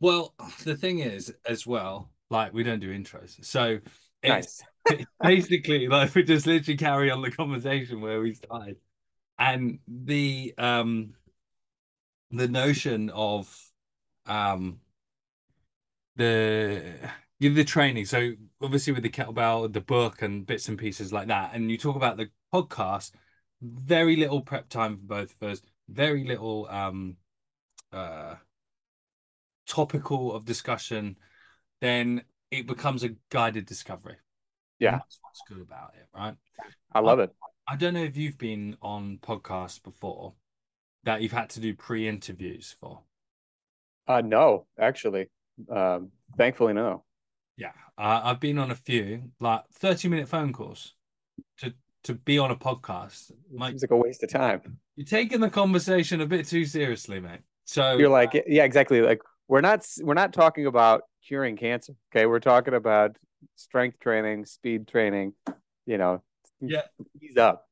Well, the thing is, as well, like we don't do intros, so it's Nice. basically like we just literally carry on the conversation where we started, and the um the notion of um the give the training. So obviously with the kettlebell, the book, and bits and pieces like that, and you talk about the podcast. Very little prep time for both of us. Very little um uh topical of discussion. Then it becomes a guided discovery. And Yeah, that's what's good about it, right? I I, love it. I don't know if you've been on podcasts before that you've had to do pre-interviews for. Uh, no, actually, um, thankfully, no. Yeah, uh, I've been on a few, like 30 minute phone calls to to be on a podcast. It Like seems like a waste of time. you're taking the conversation a bit too seriously, mate. So You're like, yeah, exactly. Like we're not we're not talking about curing cancer. Okay, we're talking about strength training, speed training. You know, yeah, ease up.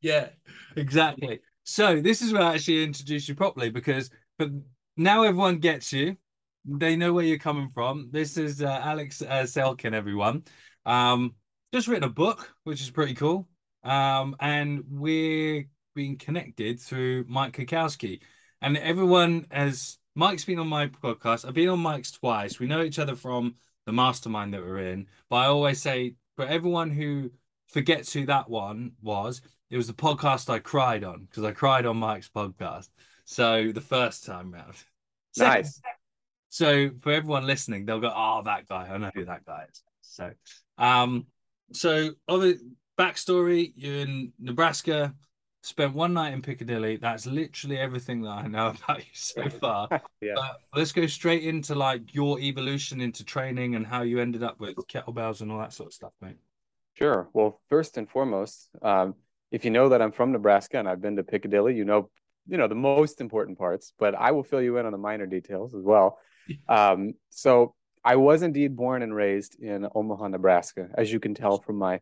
yeah, exactly. So this is where I actually introduce you properly because but now everyone gets you. They know where you're coming from. This is uh, Alex uh, Selkin, everyone. Um, just written a book, which is pretty cool. Um, and we're being connected through Mike Kukowski. And everyone has Mike's been on my podcast. I've been on Mike's twice. We know each other from the mastermind that we're in. But I always say for everyone who forgets who that one was, it was the podcast I cried on because I cried on Mike's podcast. So the first time round. Nice. so for everyone listening, they'll go, "Oh, that guy. I know who that guy is." So, um, so other backstory: you're in Nebraska, spent one night in Piccadilly. That's literally everything that I know about you so far. Yeah. But let's go straight into like your evolution into training and how you ended up with kettlebells and all that sort of stuff, mate. Sure. Well, first and foremost, um, if you know that I'm from Nebraska and I've been to Piccadilly, you know, you know the most important parts, but I will fill you in on the minor details as well. Um, so I was indeed born and raised in Omaha, Nebraska, as you can tell from my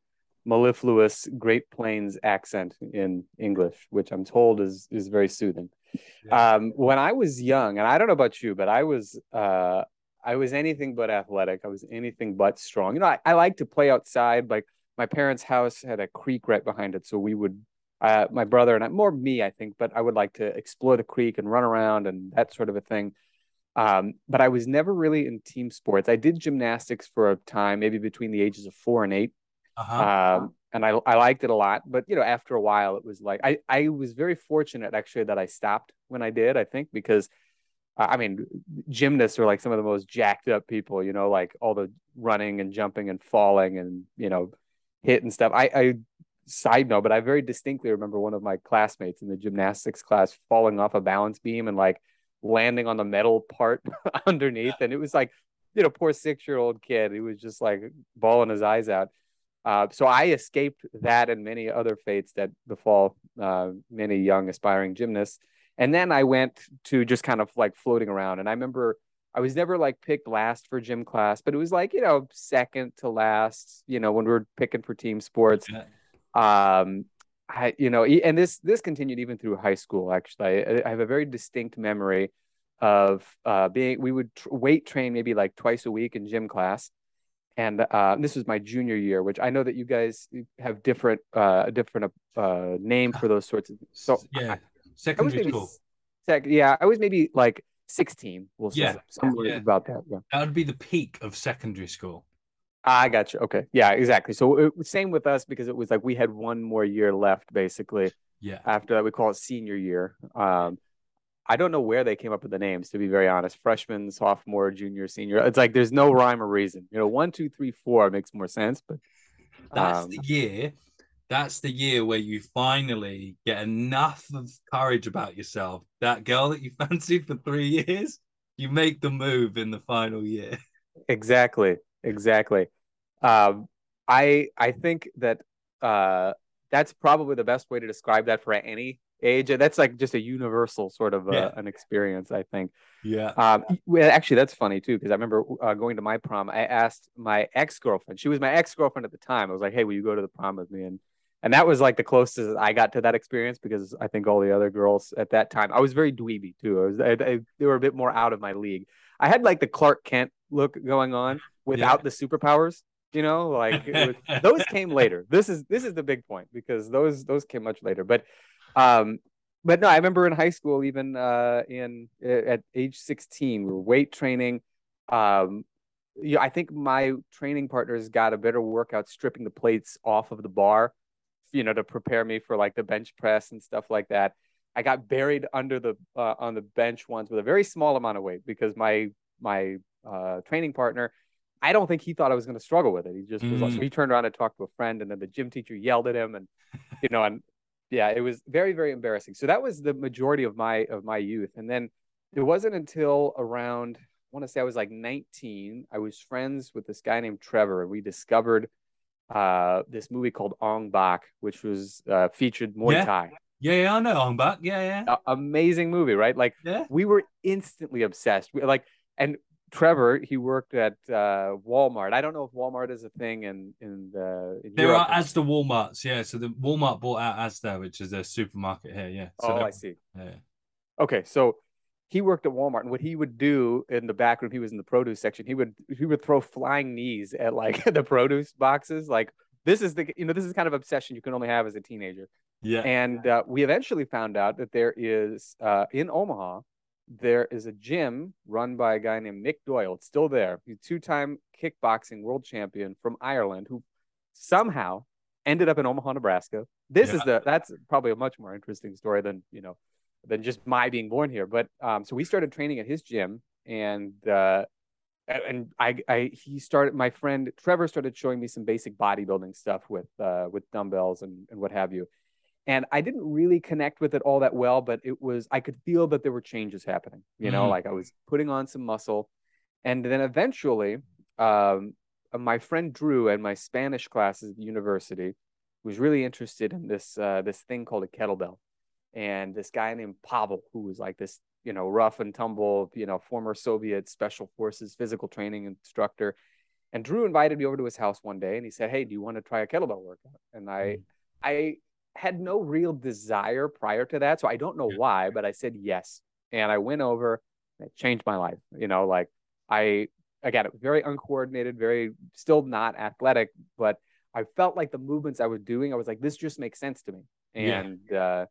mellifluous Great Plains accent in English, which I'm told is is very soothing. Yeah. Um, when I was young, and I don't know about you, but I was uh, I was anything but athletic. I was anything but strong. You know, I, I like to play outside. Like my parents' house had a creek right behind it, so we would. Uh, my brother and I, more me, I think, but I would like to explore the creek and run around and that sort of a thing. Um, but I was never really in team sports. I did gymnastics for a time, maybe between the ages of four and eight, Uh-huh. um, and I I liked it a lot. But you know, after a while, it was like I I was very fortunate actually that I stopped when I did. I think because I mean, gymnasts are like some of the most jacked up people. You know, like all the running and jumping and falling and you know, hit and stuff. I I side note, but I very distinctly remember one of my classmates in the gymnastics class falling off a balance beam and like landing on the metal part underneath, and it was like you know, poor six year old kid. He was just like bawling his eyes out. Uh, so I escaped that and many other fates that befall uh, many young aspiring gymnasts. And then I went to just kind of like floating around. And I remember I was never like picked last for gym class, but it was like, you know, second to last, you know, when we were picking for team sports. Um, I, you know, and this this continued even through high school. Actually, I, I have a very distinct memory of uh, being. We would tr- weight train maybe like twice a week in gym class, and uh, this was my junior year, which I know that you guys have different uh, a different uh, name for those sorts of. So yeah, I, secondary school. sec, yeah, I was maybe like sixteen. We'll Yeah, somewhere yeah. about that. Yeah. That would be the peak of secondary school. I got you. Okay. Yeah, exactly. So it, same with us because it was like we had one more year left basically. Yeah. After that, we call it senior year. Um, I don't know where they came up with the names, to be very honest. Freshman, sophomore, junior, senior. It's like there's no rhyme or reason. You know, one, two, three, four makes more sense. But That's um, the year. That's the year where you finally get enough of courage about yourself. That girl that you fancied for three years, you make the move in the final year. exactly, exactly. Um, I I think that uh, that's probably the best way to describe that for any age. That's like just a universal sort of uh, Yeah. an experience. I think. Yeah. Um, well, actually, that's funny too because I remember uh, going to my prom. I asked my ex girlfriend. She was my ex girlfriend at the time. I was like, "Hey, will you go to the prom with me?" And and that was like the closest I got to that experience because I think all the other girls at that time, I was very dweeby too. I was, I, I, they were a bit more out of my league. I had like the Clark Kent look going on without yeah. the superpowers. You know, like was, those came later. This is this is the big point because those those came much later. But, um, but no, I remember in high school, even uh, in at age sixteen, we were weight training. Um, yeah, I think my training partners got a better workout stripping the plates off of the bar you know, to prepare me for like the bench press and stuff like that. I got buried under the uh, on the bench once with a very small amount of weight because my my uh, training partner, I don't think he thought I was going to struggle with it. He just mm. was like, so he turned around and talked to a friend, and then the gym teacher yelled at him, and you know, and yeah, it was very very embarrassing. So that was the majority of my of my youth, and then it wasn't until around I want to say I was like 19. I was friends with this guy named Trevor, and we discovered uh, this movie called Ong Bak, which was uh, featured Muay yeah. Thai. Yeah, yeah, I know Ong Bak. Yeah, yeah. A- amazing movie, right? Like, yeah. we were instantly obsessed. We, like, and Trevor, he worked at uh, Walmart. I don't know if Walmart is a thing in in the. In there Europe. are Asda Walmarts, yeah. So the Walmart bought out Asda, which is a supermarket here, yeah. So oh, I see. Yeah. Okay, so he worked at Walmart, and what he would do in the back room, he was in the produce section. He would he would throw flying knees at like the produce boxes. Like this is the you know this is kind of obsession you can only have as a teenager. Yeah. And uh, we eventually found out that there is uh, in Omaha there is a gym run by a guy named Mick Doyle. It's still there. He's two-time kickboxing world champion from Ireland who somehow ended up in Omaha, Nebraska. This yeah. is the that's probably a much more interesting story than you know than just my being born here. But um, so we started training at his gym, and uh, and I, I he started. My friend Trevor started showing me some basic bodybuilding stuff with uh, with dumbbells and and what have you. And I didn't really connect with it all that well, but it was I could feel that there were changes happening. You know, mm-hmm. like I was putting on some muscle, and then eventually, um, my friend Drew and my Spanish classes at the university was really interested in this uh, this thing called a kettlebell and this guy named Pavel, who was like this, you know, rough and tumble, you know, former Soviet special forces physical training instructor. And Drew invited me over to his house one day and he said, Hey, do you want to try a kettlebell workout? And I, mm. I had no real desire prior to that. So I don't know why, but I said yes. And I went over and it changed my life. You know, like I, again, it was very uncoordinated, very still not athletic, but I felt like the movements I was doing, I was like, this just makes sense to me. And, yeah. uh,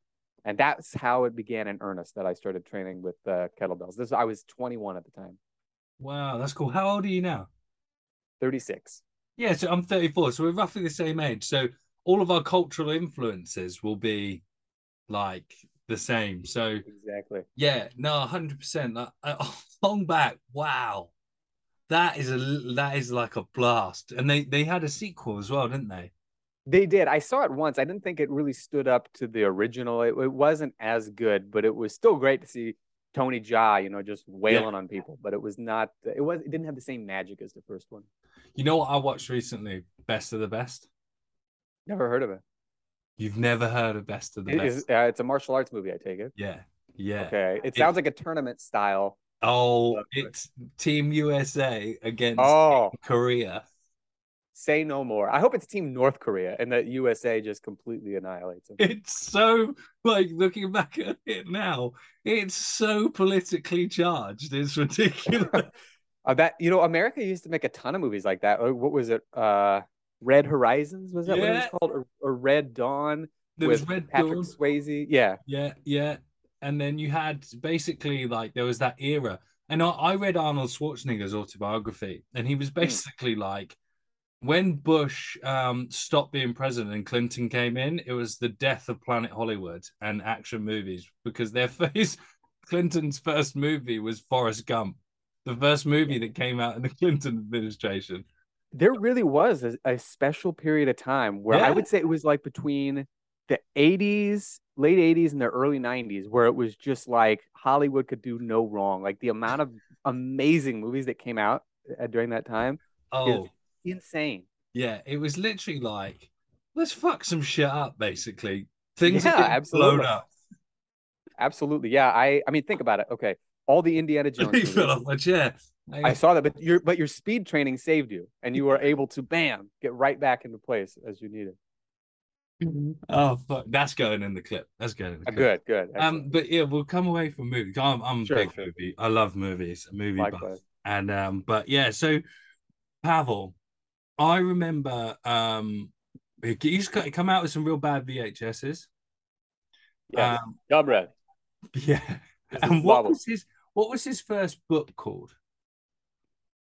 and that's how it began in earnest that I started training with uh, kettlebells. This I was 21 at the time. Wow, that's cool. How old are you now? 36. Yeah, so I'm 34. So we're roughly the same age. So all of our cultural influences will be like the same. So exactly. Yeah, no, 100. percent Ong Bak. Wow, that is a that is like a blast. And they they had a sequel as well, didn't they? They did. I saw it once. I didn't think it really stood up to the original. It, it wasn't as good, but it was still great to see Tony Jaa, you know, just wailing yeah. on people. But it was not. It was. It didn't have the same magic as the first one. You know what I watched recently? Best of the Best. Never heard of it. You've never heard of Best of the it Best? Is, uh, it's a martial arts movie. I take it. Yeah. Yeah. Okay. It, it sounds like a tournament style. Oh, it's Team USA against oh. Korea. Say no more. I hope it's Team North Korea and that USA just completely annihilates them. It's so like looking back at it now, it's so politically charged. It's ridiculous. uh, that you know, America used to make a ton of movies like that. What was it? Uh Red Horizons was that yeah. what it was called? Or, or Red Dawn there with Red Patrick Dawn. Swayze. Yeah, yeah, yeah. And then you had basically like there was that era, and I, I read Arnold Schwarzenegger's autobiography, and he was hmm. basically mm. like when Bush um, stopped being president and Clinton came in, it was the death of Planet Hollywood and action movies because their face, Clinton's first movie was Forrest Gump, the first movie that came out in the Clinton administration. There really was a, a special period of time where yeah. I would say it was like between the 80s, late 80s, and the early 90s, where it was just like Hollywood could do no wrong. Like the amount of amazing movies that came out uh, during that time. Oh, insane. Yeah, it was literally like, let's fuck some shit up, basically. Things yeah, are blown up. Absolutely. Yeah. I I mean, think about it. Okay. All the Indiana Jones. He fell off my chair. I saw that, but your but your speed training saved you, and you were able to bam get right back into place as you needed. Oh, fuck. that's going in the clip. That's going in the Uh, clip. Good, good. Um, but yeah, we'll come away from movies. I'm I'm a big movie. I love movies, a movie buff. And um, but yeah, so Pavel, I remember um he used to come out with some real bad VHSs. Yes. Um, Comrade. yeah. And what Pavel. was his what was his first book called?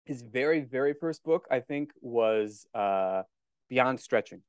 His very, very first book, I think, was uh, Beyond Stretching.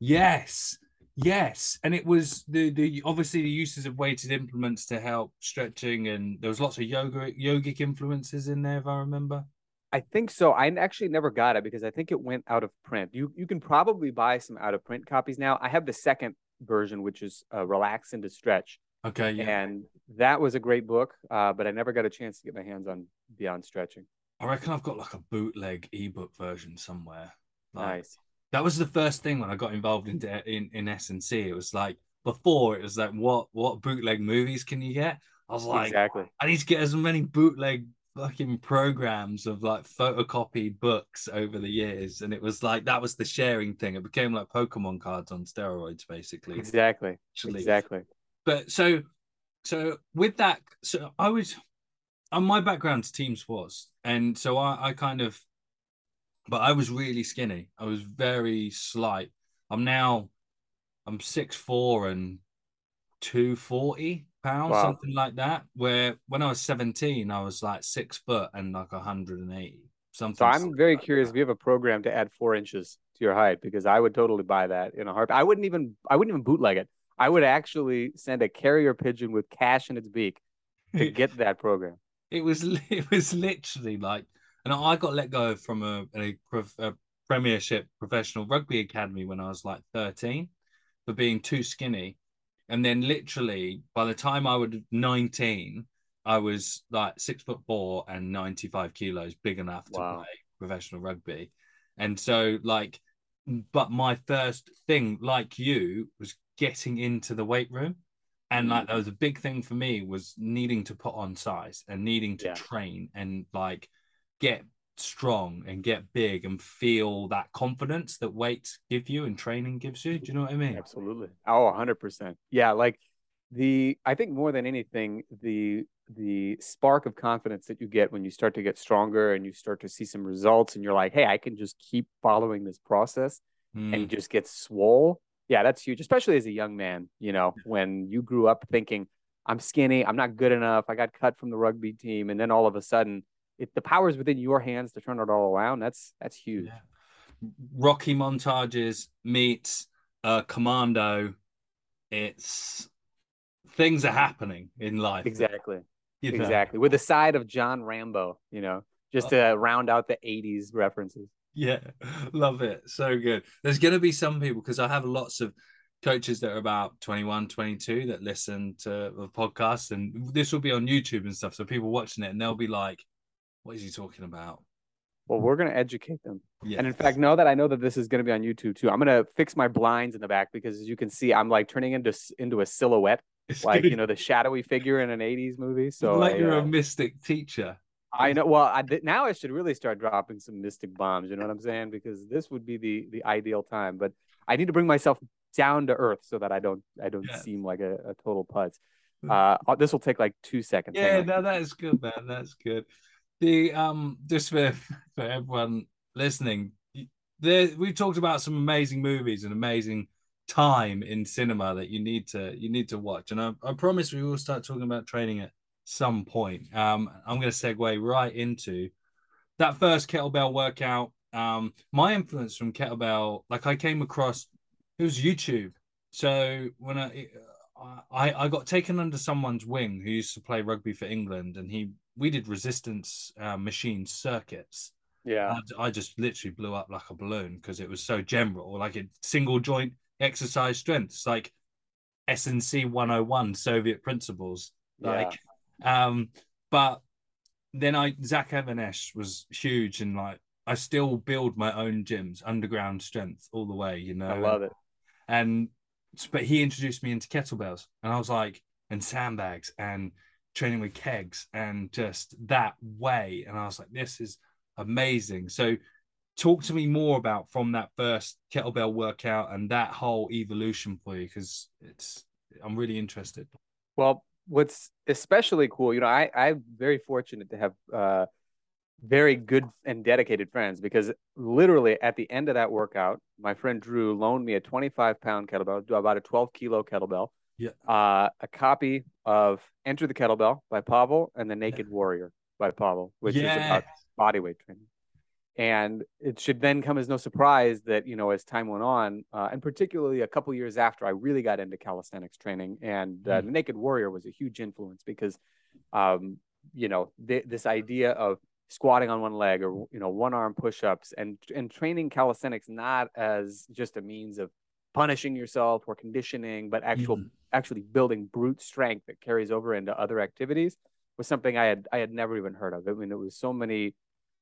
Yes. Yes. And it was the the obviously the uses of weighted implements to help stretching and there was lots of yoga yogic influences in there if I remember. I think so. I actually never got it because I think it went out of print. You you can probably buy some out of print copies now. I have the second version, which is uh, Relax and to Stretch, Okay, yeah. and that was a great book. Uh, but I never got a chance to get my hands on Beyond Stretching. I reckon I've got like a bootleg ebook version somewhere. Like, Nice. That was the first thing when I got involved into in in S and C. It was like before it was like what what bootleg movies can you get? I was like, exactly. I need to get as many bootleg fucking programs of like photocopied books over the years, and it was like that was the sharing thing. It became like Pokemon cards on steroids, basically. Exactly. Actually, Exactly. but so so with that so i was on my background's team sports and so I, I kind of but i was really skinny i was very slight i'm now i'm six four and 240 pounds Wow. something like that where when i was 17 i was like six foot and like 180 something So I'm very like curious that. if you have a program to add four inches to your height because I would totally buy that in a heartbeat. I wouldn't even I wouldn't even bootleg it. I would actually send a carrier pigeon with cash in its beak to get that program. It was it was literally like and I got let go from a, a, a premiership professional rugby academy when I was like 13 for being too skinny. And then literally by the time I was 19 I was like six foot four and 95 kilos big enough to Wow. play professional rugby. And so like but my first thing like you was getting into the weight room and like that was a big thing for me was needing to put on size and needing to Yeah. train and like get strong and get big and feel that confidence that weights give you and training gives you do you know what i mean Absolutely. Oh, 100%. Yeah, like the I think more than anything the the spark of confidence that you get when you start to get stronger and you start to see some results and you're like, "Hey, I can just keep following this process." Mm, and just get swole. Yeah, that's huge, especially as a young man, you know, when you grew up thinking, I'm skinny, I'm not good enough, I got cut from the rugby team, and then all of a sudden it the power is within your hands to turn it all around. That's that's huge. yeah. rocky montages meets uh commando it's things are happening in life Exactly. you know? Exactly. With a side of John Rambo, you know, just to round out the 80s references. Yeah, love it. So good. There's going to be some people because I have lots of coaches that are about 21, 22 that listen to the podcast, and this will be on YouTube and stuff. So people watching it and they'll be like, "What is he talking about?" Well, we're going to educate them. Yeah, And in fact, know that I know that this is going to be on YouTube too. I'm going to fix my blinds in the back because as you can see, I'm like turning into into a silhouette, it's like, gonna- you know, the shadowy figure in an 80s movie. So like I, you're uh, a mystic teacher. I know. Well, I did, now I should really start dropping some mystic bombs. You know what I'm saying? Because this would be the the ideal time. But I need to bring myself down to earth so that I don't I don't Yeah. seem like a, a total putz. Uh, uh, this will take like two seconds. Yeah, no, that's good, man. That's good. The um, just for for everyone listening, there we talked about some amazing movies and amazing time in cinema that you need to you need to watch, and I, I promise we will start talking about training at some point. Um, I'm going to segue right into that first kettlebell workout. Um, my influence from kettlebell, like I came across, it was YouTube. So when I I, I got taken under someone's wing who used to play rugby for England, and he we did resistance uh, machine circuits. Yeah. I, I just literally blew up like a balloon because it was so general, like a single joint exercise strength. It's like SNC 101 Soviet principles. Like, um, but then I Zach Even-Esh was huge and like I still build my own gyms, underground strength all the way, you know. I love it. And but he introduced me into kettlebells, and I was like, and sandbags and training with kegs and just that way. And I was like, this is amazing. So talk to me more about from that first kettlebell workout and that whole evolution for you because it's I'm really interested. Well, what's especially cool, you know, I I'm very fortunate to have uh very good and dedicated friends because literally at the end of that workout, my friend Drew loaned me a 25 pound kettlebell, do about a 12 kilo kettlebell. Yeah. Uh, a copy of Enter the Kettlebell by Pavel and The Naked Warrior by Pavel, which yes. is about body weight training. And it should then come as no surprise that, you know, as time went on, uh, and particularly a couple years after I really got into calisthenics training, and uh, mm. The Naked Warrior was a huge influence because, um, you know, th- this idea of squatting on one leg or you know one arm push-ups and and training calisthenics not as just a means of punishing yourself or conditioning but actual mm. actually building brute strength that carries over into other activities was something i had i had never even heard of i mean it was so many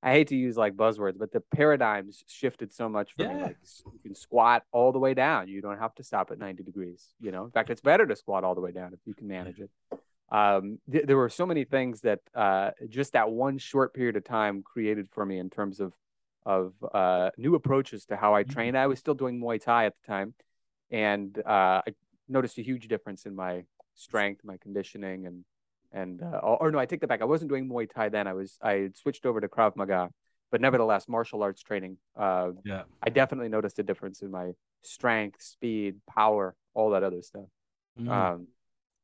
i hate to use like buzzwords but the paradigms shifted so much for yeah. me like you can squat all the way down you don't have to stop at 90 degrees you know in fact it's better to squat all the way down if you can manage it um, th- there were so many things that uh, just that one short period of time created for me in terms of of uh, new approaches to how I mm-hmm. trained. I was still doing Muay Thai at the time, and uh, I noticed a huge difference in my strength, my conditioning, and and uh, or no, I take that back. I wasn't doing Muay Thai then. I was I switched over to Krav Maga, but nevertheless, martial arts training. Uh, yeah, I definitely noticed a difference in my strength, speed, power, all that other stuff. Mm. Um,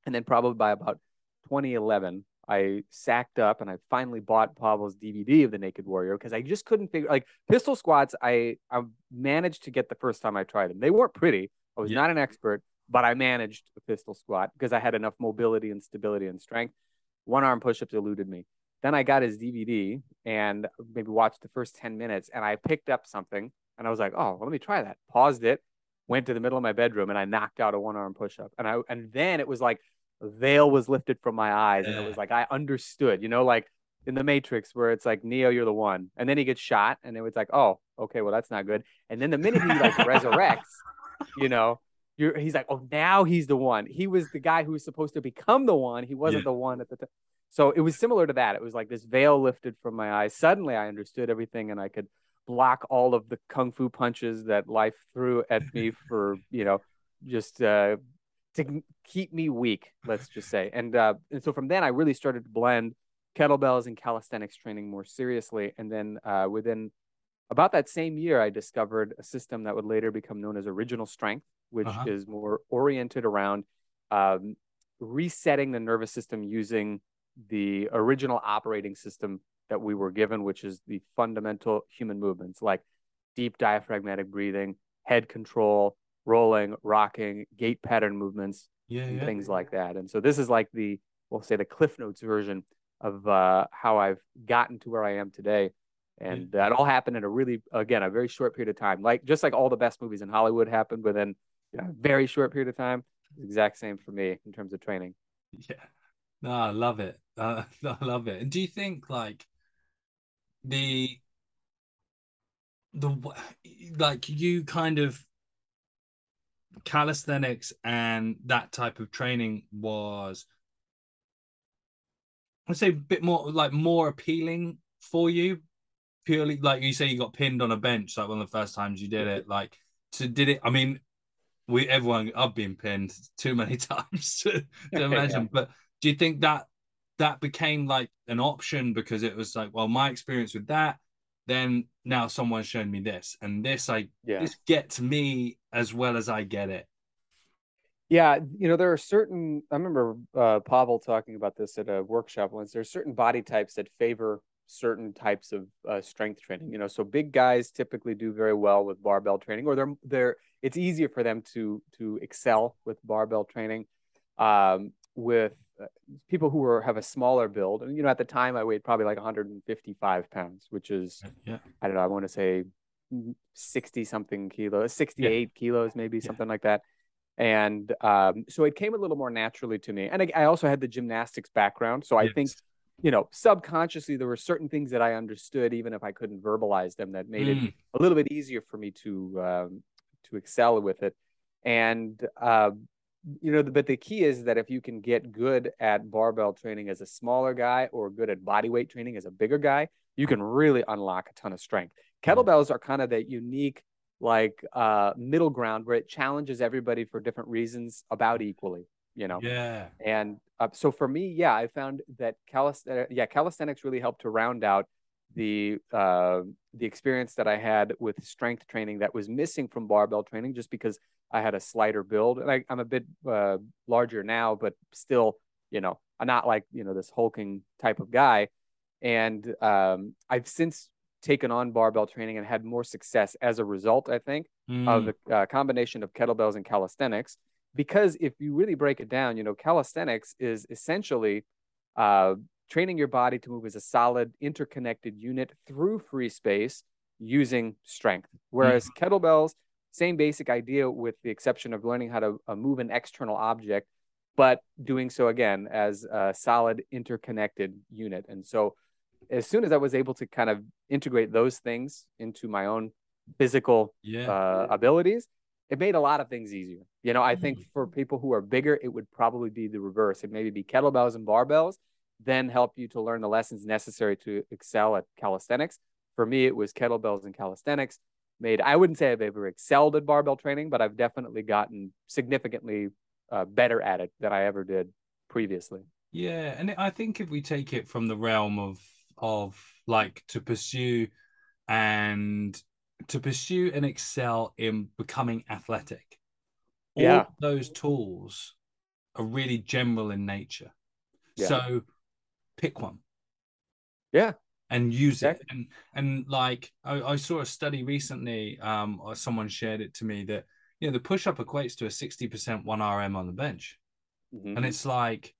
and then probably by about 2011, I sacked up and I finally bought Pavel's DVD of The Naked Warrior because I just couldn't figure like pistol squats. I I managed to get the first time I tried them. They weren't pretty. I was yeah. not an expert, but I managed a pistol squat because I had enough mobility and stability and strength. One arm push-ups eluded me. Then I got his DVD and maybe watched the first 10 minutes and I picked up something and I was like, oh, well, let me try that. Paused it, went to the middle of my bedroom and I knocked out a one arm push up. And I and then it was like a veil was lifted from my eyes and it was like I understood, you know, like in the Matrix where it's like Neo, you're the one, and then he gets shot, and it was like, oh, okay, well that's not good. And then the minute he like resurrects, you know, you're he's like, oh, now he's the one. He was the guy who was supposed to become the one. He wasn't yeah. the one at the time. So it was similar to that. It was like this veil lifted from my eyes. Suddenly, I understood everything, and I could block all of the kung fu punches that life threw at me for you know just uh, to keep me weak, let's just say. And uh, and so from then I really started to blend kettlebells and calisthenics training more seriously. And then uh, within about that same year, I discovered a system that would later become known as Original Strength, which uh-huh. is more oriented around um, resetting the nervous system using the original operating system that we were given, which is the fundamental human movements like deep diaphragmatic breathing, head control, rolling, rocking, gait pattern movements, yeah, yeah. things like that. And so this is like the we'll say the Cliff Notes version of uh, how I've gotten to where I am today. And yeah. that all happened in a really, again, a very short period of time. Like just like all the best movies in Hollywood happened within a very short period of time. Exact same for me in terms of training. Yeah, no, I love it. Uh, I love it. And do you think like the the like you kind of calisthenics and that type of training was I'd say a bit more like more appealing for you purely like you say you got pinned on a bench like one of the first times you did it like to did it I mean we everyone I've been pinned too many times to, to imagine yeah. but do you think that that became like an option because it was like well my experience with that then now someone's shown me this and this I yeah. this gets me as well as I get it. Yeah, you know there are certain. I remember uh, Pavel talking about this at a workshop once. There are certain body types that favor certain types of uh, strength training. You know, so big guys typically do very well with barbell training, or they're they're. It's easier for them to to excel with barbell training. Um, with uh, people who are have a smaller build. And you know, at the time I weighed probably like 155 pounds, which is yeah. I don't know, I want to say 60 something kilos, 68 yeah. kilos, maybe yeah. something like that. And um, so it came a little more naturally to me. And I, I also had the gymnastics background. So I yes. think, you know, subconsciously there were certain things that I understood, even if I couldn't verbalize them, that made mm. it a little bit easier for me to um, to excel with it. And uh, you know, but the key is that if you can get good at barbell training as a smaller guy or good at body weight training as a bigger guy, you can really unlock a ton of strength. Kettlebells are kind of that unique like uh middle ground where it challenges everybody for different reasons about equally you know Yeah. and uh, so for me yeah i found that calisthenics yeah calisthenics really helped to round out the uh the experience that i had with strength training that was missing from barbell training just because i had a slighter build and I, i'm a bit uh larger now but still you know i'm not like you know this hulking type of guy and um i've since taken on barbell training and had more success as a result i think Mm. of the uh, combination of kettlebells and calisthenics because if you really break it down you know calisthenics is essentially uh, training your body to move as a solid interconnected unit through free space using strength. Whereas kettlebells same basic idea with the exception of learning how to uh, move an external object but doing so again as a solid interconnected unit. And so as soon as i was able to kind of integrate those things into my own physical yeah. uh, abilities, it made a lot of things easier. You know, I think for people who are bigger, it would probably be the reverse. It maybe be kettlebells and barbells, then help you to learn the lessons necessary to excel at calisthenics. For me, it was kettlebells and calisthenics. Made I wouldn't say I've ever excelled at barbell training, but I've definitely gotten significantly uh, better at it than I ever did previously. Yeah, and I think if we take it from the realm of of like to pursue and to pursue and excel in becoming athletic, all Yeah. those tools are really general in nature. Yeah. So pick one. Yeah. And use it. And and like I, I saw a study recently, um, or someone shared it to me that you know the push-up equates to a 60% 1 RM on the bench Mhm. and it's like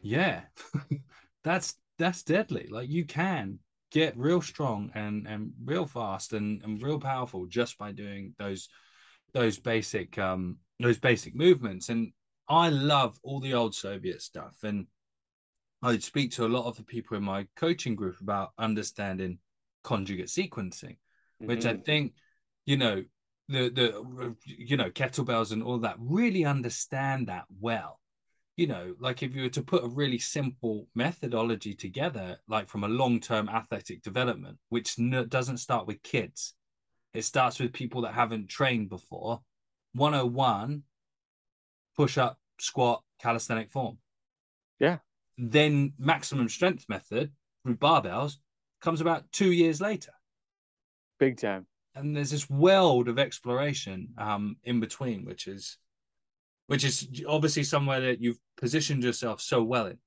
yeah that's that's deadly like you can get real strong and and real fast and and real powerful just by doing those those basic um those basic movements and i love all the old soviet stuff and I'd speak to a lot of the people in my coaching group about understanding conjugate sequencing which I Mhm. think, you know, the the you know kettlebells and all that really understand that well. You know, like if you were to put a really simple methodology together, like from a long term athletic development, which n- doesn't start with kids, it starts with people that haven't trained before. 101 push up, squat, calisthenic form. Yeah. Then maximum strength method through barbells comes about two years later big time. and there's this world of exploration um in between which is which is obviously somewhere that you've positioned yourself so well in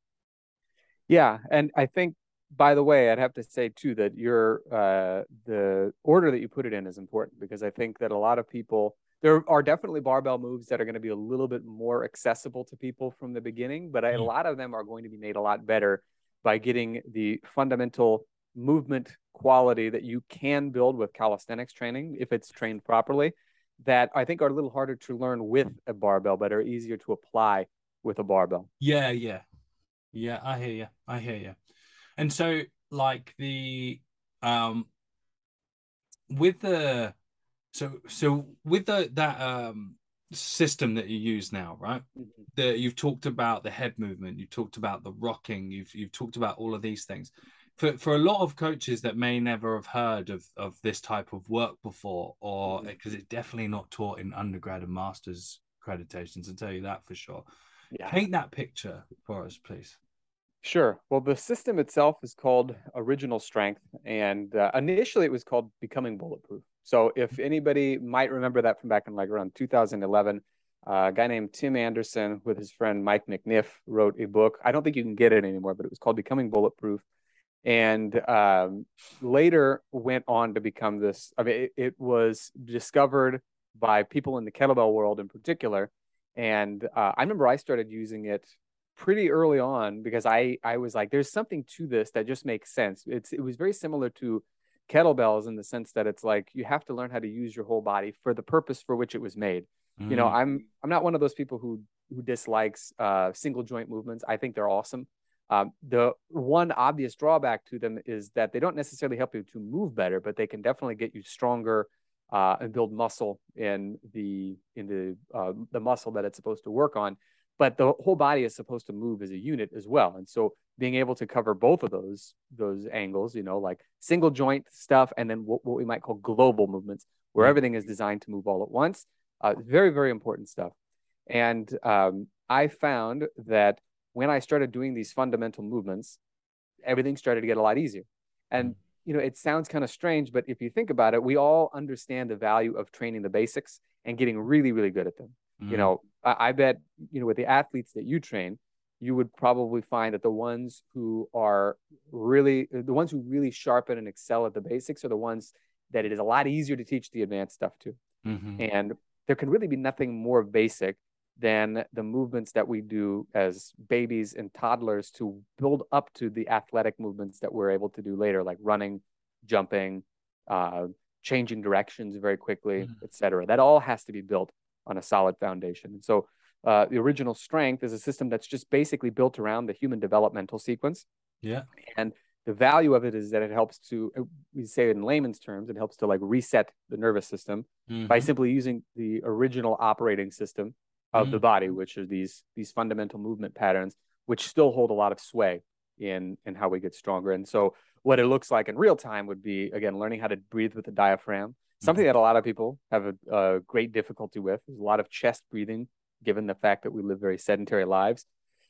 Yeah, and I think by the way, I'd have to say too that your uh the order that you put it in is important because I think that a lot of people there are definitely barbell moves that are going to be a little bit more accessible to people from the beginning, but a Mm. lot of them are going to be made a lot better by getting the fundamental movement quality that you can build with calisthenics training if it's trained properly that I think are a little harder to learn with a barbell but are easier to apply with a barbell. yeah yeah. Yeah i hear you i hear you and so like the um with the so so with the that um system that you use now right? That you've talked about the head movement you've talked about the rocking you've you've talked about all of these things for for a lot of coaches that may never have heard of of this type of work before or Mhm. because it's definitely not taught in undergrad and masters accreditations i'll tell you that for sure Yeah. paint that picture for us please Sure. Well, the system itself is called Original Strength, and uh, initially it was called Becoming Bulletproof. So, if anybody might remember that from back in like around 2011, uh, a guy named Tim Anderson with his friend Mike McNiff wrote a book. I don't think you can get it anymore, but it was called Becoming Bulletproof, and um, later went on to become this. I mean, it, it was discovered by people in the kettlebell world in particular, and uh, I remember I started using it pretty early on because I I was like, there's something to this that just makes sense. It's it was very similar to kettlebells in the sense that it's like you have to learn how to use your whole body for the purpose for which it was made. You know, Mm. I'm I'm not one of those people who who dislikes uh, single joint movements. I think they're awesome. Um, the one obvious drawback to them is that they don't necessarily help you to move better, but they can definitely get you stronger uh, and build muscle in the in the uh, the muscle that it's supposed to work on. but the whole body is supposed to move as a unit as well. And so being able to cover both of those those angles, you know, like single joint stuff, and then what, what we might call global movements, where mm-hmm. everything is designed to move all at once. Uh, very very important stuff. And um, I found that when I started doing these fundamental movements, everything started to get a lot easier. And mm-hmm. you know, it sounds kind of strange, but if you think about it, we all understand the value of training the basics and getting really really good at them. Mm-hmm. You know, I, I bet you know with the athletes that you train, you would probably find that the ones who are really the ones who really sharpen and excel at the basics are the ones that it is a lot easier to teach the advanced stuff to. Mm-hmm. And there can really be nothing more basic than the movements that we do as babies and toddlers to build up to the athletic movements that we're able to do later, like running, jumping, uh, changing directions very quickly, mm-hmm. etc. That all has to be built on a solid foundation. And so uh, the original strength is a system that's just basically built around the human developmental sequence. Yeah. And the value of it is that it helps to, uh, we say in layman's terms, it helps to like reset the nervous system mm-hmm. by simply using the original operating system of mm-hmm. the body, which are these these fundamental movement patterns, which still hold a lot of sway in in how we get stronger. And so, what it looks like in real time would be again learning how to breathe with the diaphragm, something mm-hmm. that a lot of people have a, a great difficulty with. There's a lot of chest breathing given the fact that we live very sedentary lives.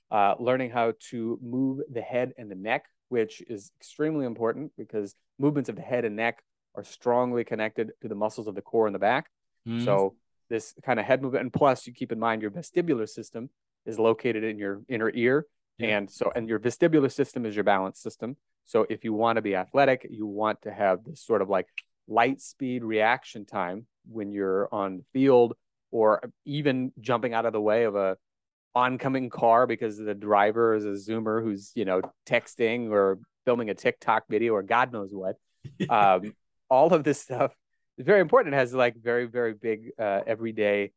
Uh, learning how to move the head and the neck, which is extremely important because movements of the head and neck are strongly connected to the muscles of the core and the back. Mm. So this kind of head movement, and plus you keep in mind your vestibular system is located in your inner ear, yeah. and so and your vestibular system is your balance system. So if you want to be athletic, you want to have this sort of like light speed reaction time when you're on the field or even jumping out of the way of a oncoming car because the driver is a zoomer who's you know texting or filming a tiktok video or god knows what um, all of this stuff very important it has like very very big uh, everyday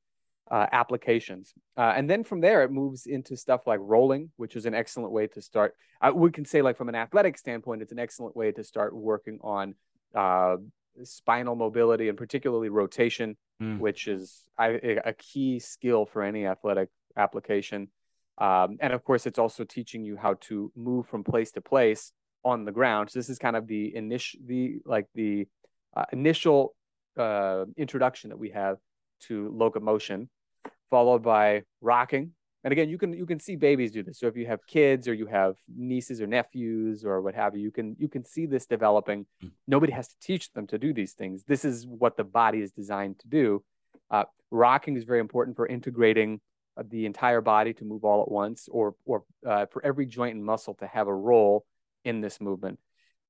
uh, applications uh, and then from there it moves into stuff like rolling which is an excellent way to start uh, we can say like from an athletic standpoint it's an excellent way to start working on uh, spinal mobility and particularly rotation, mm. which is a key skill for any athletic application. Um, and of course, it's also teaching you how to move from place to place on the ground. So this is kind of the initial, the like the uh, initial uh, introduction that we have to locomotion, followed by rocking, and again you can you can see babies do this. So if you have kids or you have nieces or nephews or what have you you can you can see this developing. Mm. nobody has to teach them to do these things. This is what the body is designed to do. Uh, rocking is very important for integrating uh, the entire body to move all at once or or uh, for every joint and muscle to have a role in this movement.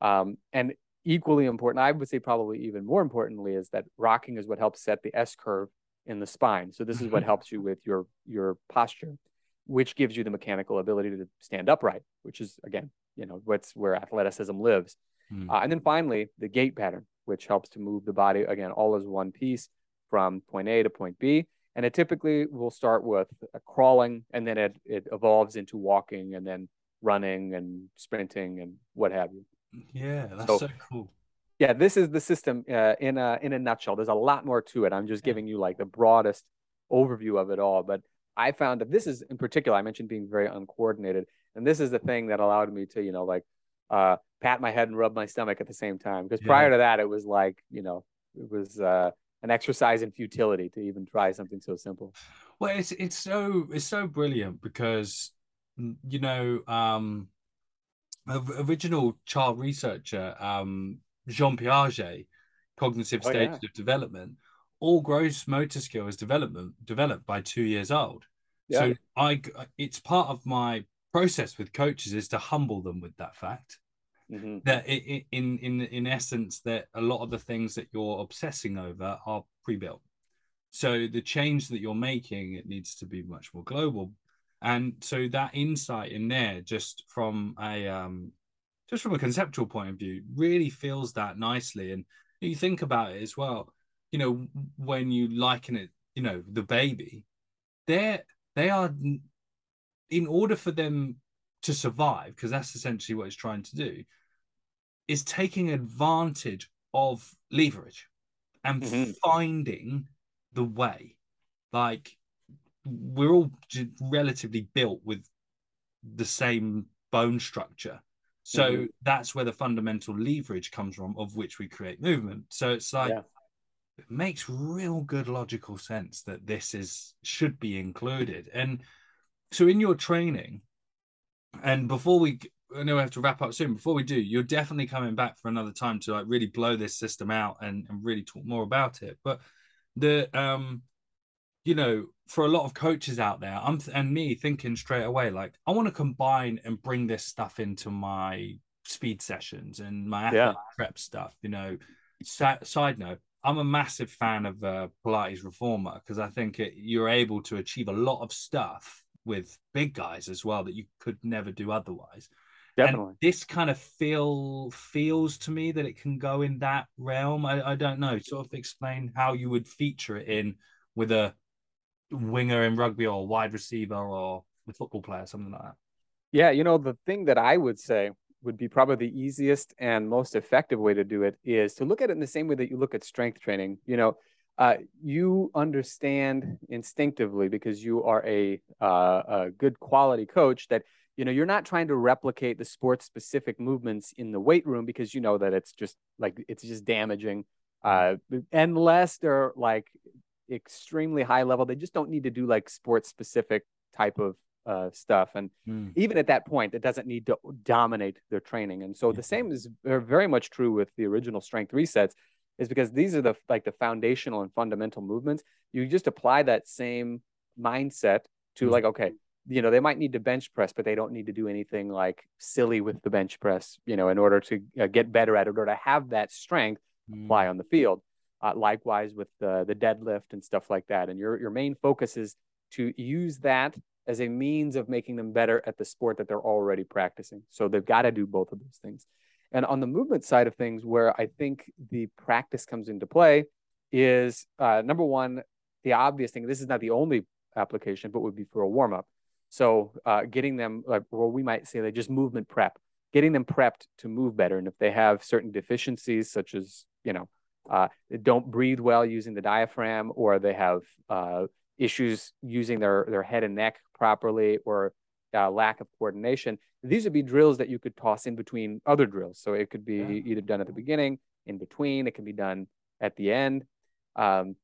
Um, and equally important i would say probably even more importantly is that rocking is what helps set the s curve in the spine. So this is what mm-hmm. helps you with your your posture, which gives you the mechanical ability to stand upright, which is again, you know, what's where athleticism lives. Mm. Uh, and then finally, the gait pattern, which helps to move the body again all as one piece from point A to point B. And it typically will start with crawling, and then it it evolves into walking, and then running and sprinting and what have you. Yeah, that's so, so cool yeah, this is the system uh, in a in a nutshell. There's a lot more to it. I'm just giving you like the broadest overview of it all. But I found that this is in particular. I mentioned being very uncoordinated, and this is the thing that allowed me to you know like uh, pat my head and rub my stomach at the same time. Because prior to that, it was like you know it was uh, an exercise in futility to even try something so simple. Well, it's it's so it's so brilliant because you know um original child researcher um Jean Piaget, cognitive oh, stages yeah. of development, all gross motor skills development developed by two years old. Yeah. So I, it's part of my process with coaches is to humble them with that fact. Mm-hmm. That it, in in in essence, that a lot of the things that you're obsessing over are pre-built. So the change that you're making, it needs to be much more global. And so that insight in there, just from a um, just from a conceptual point of view, really feels that nicely. And you think about it as well, you know, when you liken it, you know, the baby, they're they are in order for them to survive, because that's essentially what it's trying to do, is taking advantage of leverage and mm-hmm. finding the way. Like we're all relatively built with the same bone structure. So mm-hmm. that's where the fundamental leverage comes from, of which we create movement. So it's like yeah. it makes real good logical sense that this is should be included. And so in your training, and before we I know we have to wrap up soon. Before we do, you're definitely coming back for another time to like really blow this system out and, and really talk more about it. But the um you know, for a lot of coaches out there, I'm and me thinking straight away, like I want to combine and bring this stuff into my speed sessions and my yeah. prep stuff. You know, side note, I'm a massive fan of uh, Pilates Reformer because I think it, you're able to achieve a lot of stuff with big guys as well that you could never do otherwise. Definitely. And this kind of feel feels to me that it can go in that realm. I, I don't know. Sort of explain how you would feature it in with a winger in rugby or wide receiver or a football player, something like that. Yeah, you know, the thing that I would say would be probably the easiest and most effective way to do it is to look at it in the same way that you look at strength training. You know, uh, you understand instinctively because you are a, uh, a good quality coach that you know you're not trying to replicate the sport specific movements in the weight room because you know that it's just like it's just damaging uh, unless they're like extremely high level. They just don't need to do like sports specific type of uh, stuff. And mm. even at that point, it doesn't need to dominate their training. And so yeah. the same is very much true with the original strength resets, is because these are the like the foundational and fundamental movements. You just apply that same mindset to mm. like, okay, you know, they might need to bench press, but they don't need to do anything like silly with the bench press, you know, in order to uh, get better at it or to have that strength mm. apply on the field. Uh, likewise with the, the deadlift and stuff like that. And your, your main focus is to use that as a means of making them better at the sport that they're already practicing. So they've got to do both of those things. And on the movement side of things, where I think the practice comes into play is uh, number one, the obvious thing. This is not the only application, but would be for a warm up. So uh, getting them, like, well, we might say they just movement prep, getting them prepped to move better. And if they have certain deficiencies, such as you know uh, don't breathe well using the diaphragm, or they have uh, issues using their, their head and neck properly, or uh, lack of coordination. These would be drills that you could toss in between other drills. So it could be yeah. either done at the beginning, in between, it can be done at the end. Um,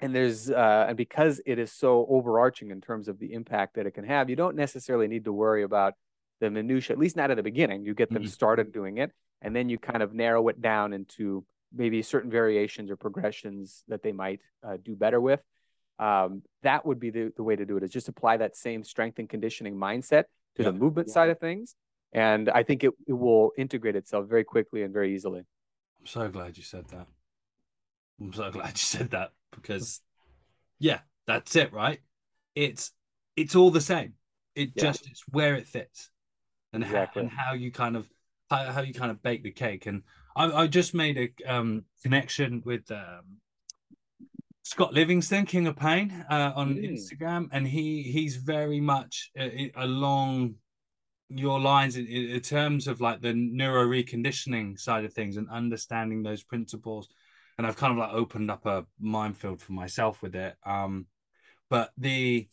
and there's uh, and because it is so overarching in terms of the impact that it can have, you don't necessarily need to worry about the minutia, at least not at the beginning. You get them mm-hmm. started doing it, and then you kind of narrow it down into maybe certain variations or progressions that they might uh, do better with. Um, that would be the, the way to do it is just apply that same strength and conditioning mindset to yeah. the movement yeah. side of things. And I think it, it will integrate itself very quickly and very easily. I'm so glad you said that. I'm so glad you said that because yeah, that's it, right? It's it's all the same. It yeah. just it's where it fits and exactly. how and how you kind of how, how you kind of bake the cake. And I, I just made a um, connection with um, Scott Livingston, King of Pain, uh, on mm. Instagram, and he he's very much uh, along your lines in, in, terms of like the neuro reconditioning side of things and understanding those principles. And I've kind of like opened up a minefield for myself with it. Um, but the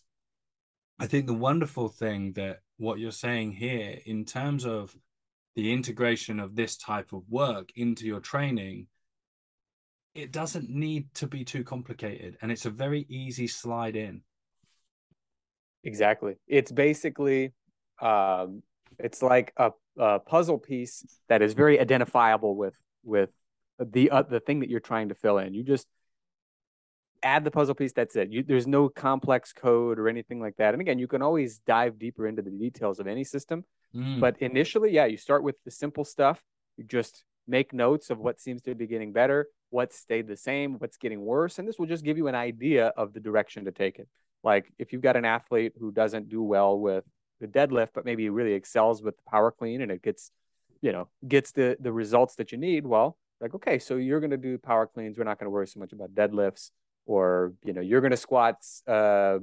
I think the wonderful thing that what you're saying here in terms of the integration of this type of work into your training it doesn't need to be too complicated and it's a very easy slide in. Exactly. It's basically um, it's like a, a, puzzle piece that is very identifiable with with the uh, the thing that you're trying to fill in. You just add the puzzle piece that's it. You, there's no complex code or anything like that. And again you can always dive deeper into the details of any system Mm. But initially, yeah, you start with the simple stuff. You just make notes of what seems to be getting better, what stayed the same, what's getting worse. And this will just give you an idea of the direction to take it. Like if you've got an athlete who doesn't do well with the deadlift, but maybe really excels with the power clean and it gets, you know, gets the the results that you need. Well, like, okay, so you're gonna do power cleans. We're not gonna worry so much about deadlifts, or you know, you're gonna squat uh,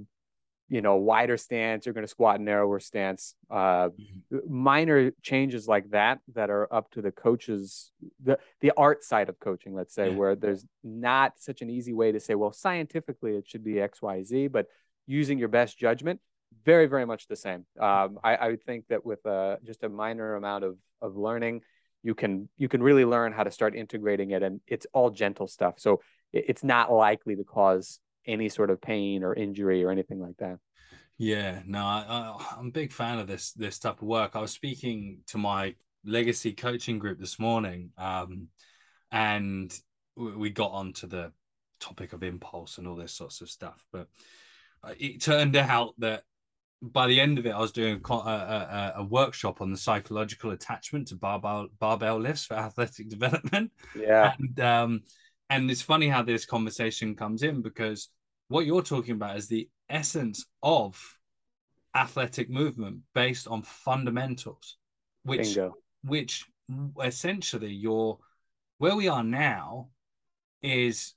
you know, wider stance, you're going to squat narrower stance. Uh, mm-hmm. Minor changes like that that are up to the coaches, the the art side of coaching, let's say, yeah. where there's not such an easy way to say, well, scientifically it should be X, Y, Z, but using your best judgment, very, very much the same. Um, I, I think that with uh, just a minor amount of of learning, you can you can really learn how to start integrating it, and it's all gentle stuff. So it's not likely to cause any sort of pain or injury or anything like that. Yeah, no, I, am a big fan of this this type of work. I was speaking to my legacy coaching group this morning, um, and we got onto the topic of impulse and all this sorts of stuff. But uh, it turned out that by the end of it, I was doing a, a, a, workshop on the psychological attachment to barbell barbell lifts for athletic development. Yeah, and um, and it's funny how this conversation comes in because what you're talking about is the essence of athletic movement based on fundamentals, which Bingo. which essentially your where we are now is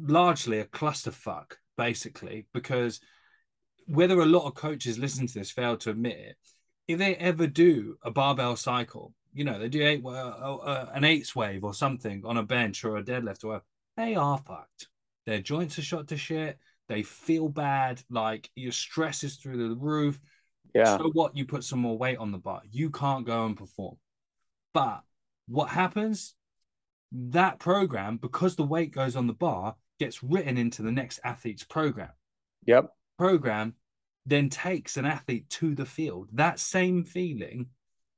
largely a clusterfuck, basically, because whether a lot of coaches listen to this fail to admit it, if they ever do a barbell cycle, you know, they do eight, uh, uh, an eights wave or something on a bench or a deadlift or whatever, they are fucked. Their joints are shot to shit. They feel bad. Like your stress is through the roof. Yeah. So what? You put some more weight on the bar. You can't go and perform. But what happens? That program, because the weight goes on the bar, gets written into the next athlete's program. Yep. Program then takes an athlete to the field. That same feeling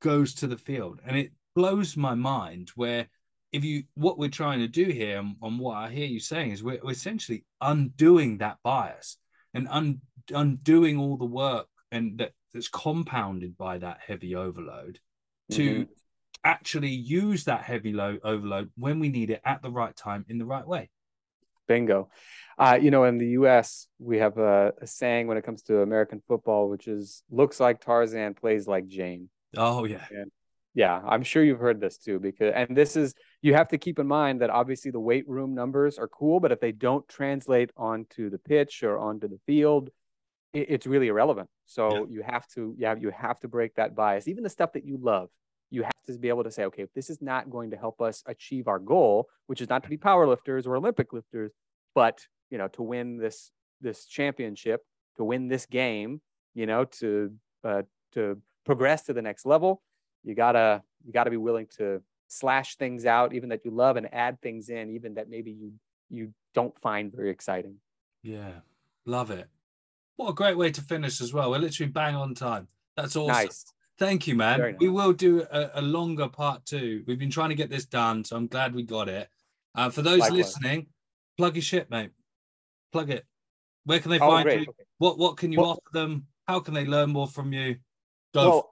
goes to the field. And it blows my mind where if you what we're trying to do here and, and what I hear you saying is we're, we're essentially undoing that bias and un, undoing all the work and that, that's compounded by that heavy overload to mm-hmm. actually use that heavy load overload when we need it at the right time in the right way. Bingo. Uh, you know, in the U.S., we have a, a, saying when it comes to American football, which is "looks like Tarzan, plays like Jane." Oh yeah, and yeah, I'm sure you've heard this too. Because and this is you have to keep in mind that obviously the weight room numbers are cool, but if they don't translate onto the pitch or onto the field, it, it's really irrelevant. So yeah. you have to yeah you have to break that bias. Even the stuff that you love, you have to be able to say, okay, if this is not going to help us achieve our goal, which is not to be powerlifters or Olympic lifters, but you know to win this this championship, to win this game, you know, to uh, to progress to the next level, you gotta you gotta be willing to slash things out, even that you love, and add things in, even that maybe you you don't find very exciting. Yeah, love it. What a great way to finish as well. We're literally bang on time. That's awesome. Nice. Thank you, man. Nice. We will do a, a, longer part two. We've been trying to get this done, so I'm glad we got it. Uh, for those Likewise. listening, plug your shit, mate. Plug it. Where can they oh, find great. you? Okay. What What can you well, offer them? How can they learn more from you? Go. Well,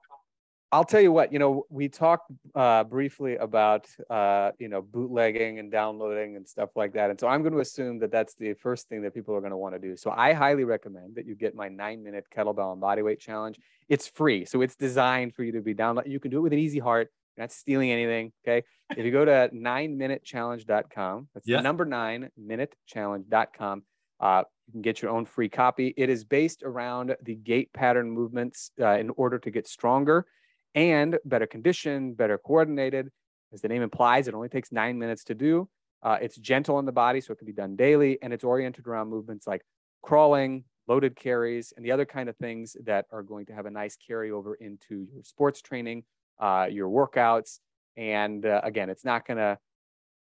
I'll tell you what, you know, we talked uh, briefly about, uh, you know, bootlegging and downloading and stuff like that. And so I'm going to assume that that's the first thing that people are going to want to do. So I highly recommend that you get my nine minute kettlebell and bodyweight challenge. It's free. So it's designed for you to be download. You can do it with an easy heart. You're not stealing anything. Okay. if you go to nine minute challenge.com, that's yeah. the number nine minute challenge.com. Uh, you can get your own free copy. It is based around the gait pattern movements uh, in order to get stronger and better conditioned, better coordinated. As the name implies, it only takes nine minutes to do. Uh, it's gentle on the body, so it can be done daily, and it's oriented around movements like crawling, loaded carries, and the other kind of things that are going to have a nice carryover into your sports training, uh, your workouts, and uh, again, it's not gonna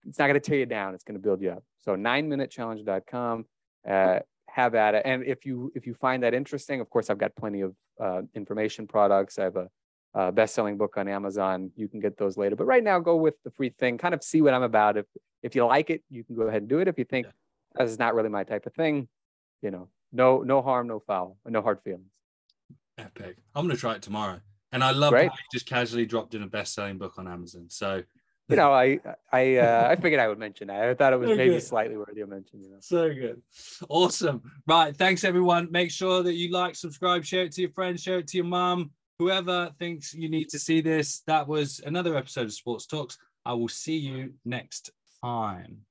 it's not gonna tear you down. It's gonna build you up. So nine minute challenge.com. Uh, have at it. And if you if you find that interesting, of course, I've got plenty of uh, information products. I have a uh, best-selling book on Amazon. You can get those later. But right now, go with the free thing. Kind of see what I'm about. If if you like it, you can go ahead and do it. If you think yeah. this is not really my type of thing, you know, no no harm, no foul, no hard feelings. Epic. I'm gonna try it tomorrow. And I love Great. just casually dropped in a best-selling book on Amazon. So you know, I I uh, I figured I would mention that. I thought it was so maybe good. slightly worthy of mention. You know, so good, awesome. Right, thanks everyone. Make sure that you like, subscribe, share it to your friends, share it to your mom whoever thinks you need to see this, that was another episode of Sports Talks. I will see you next time.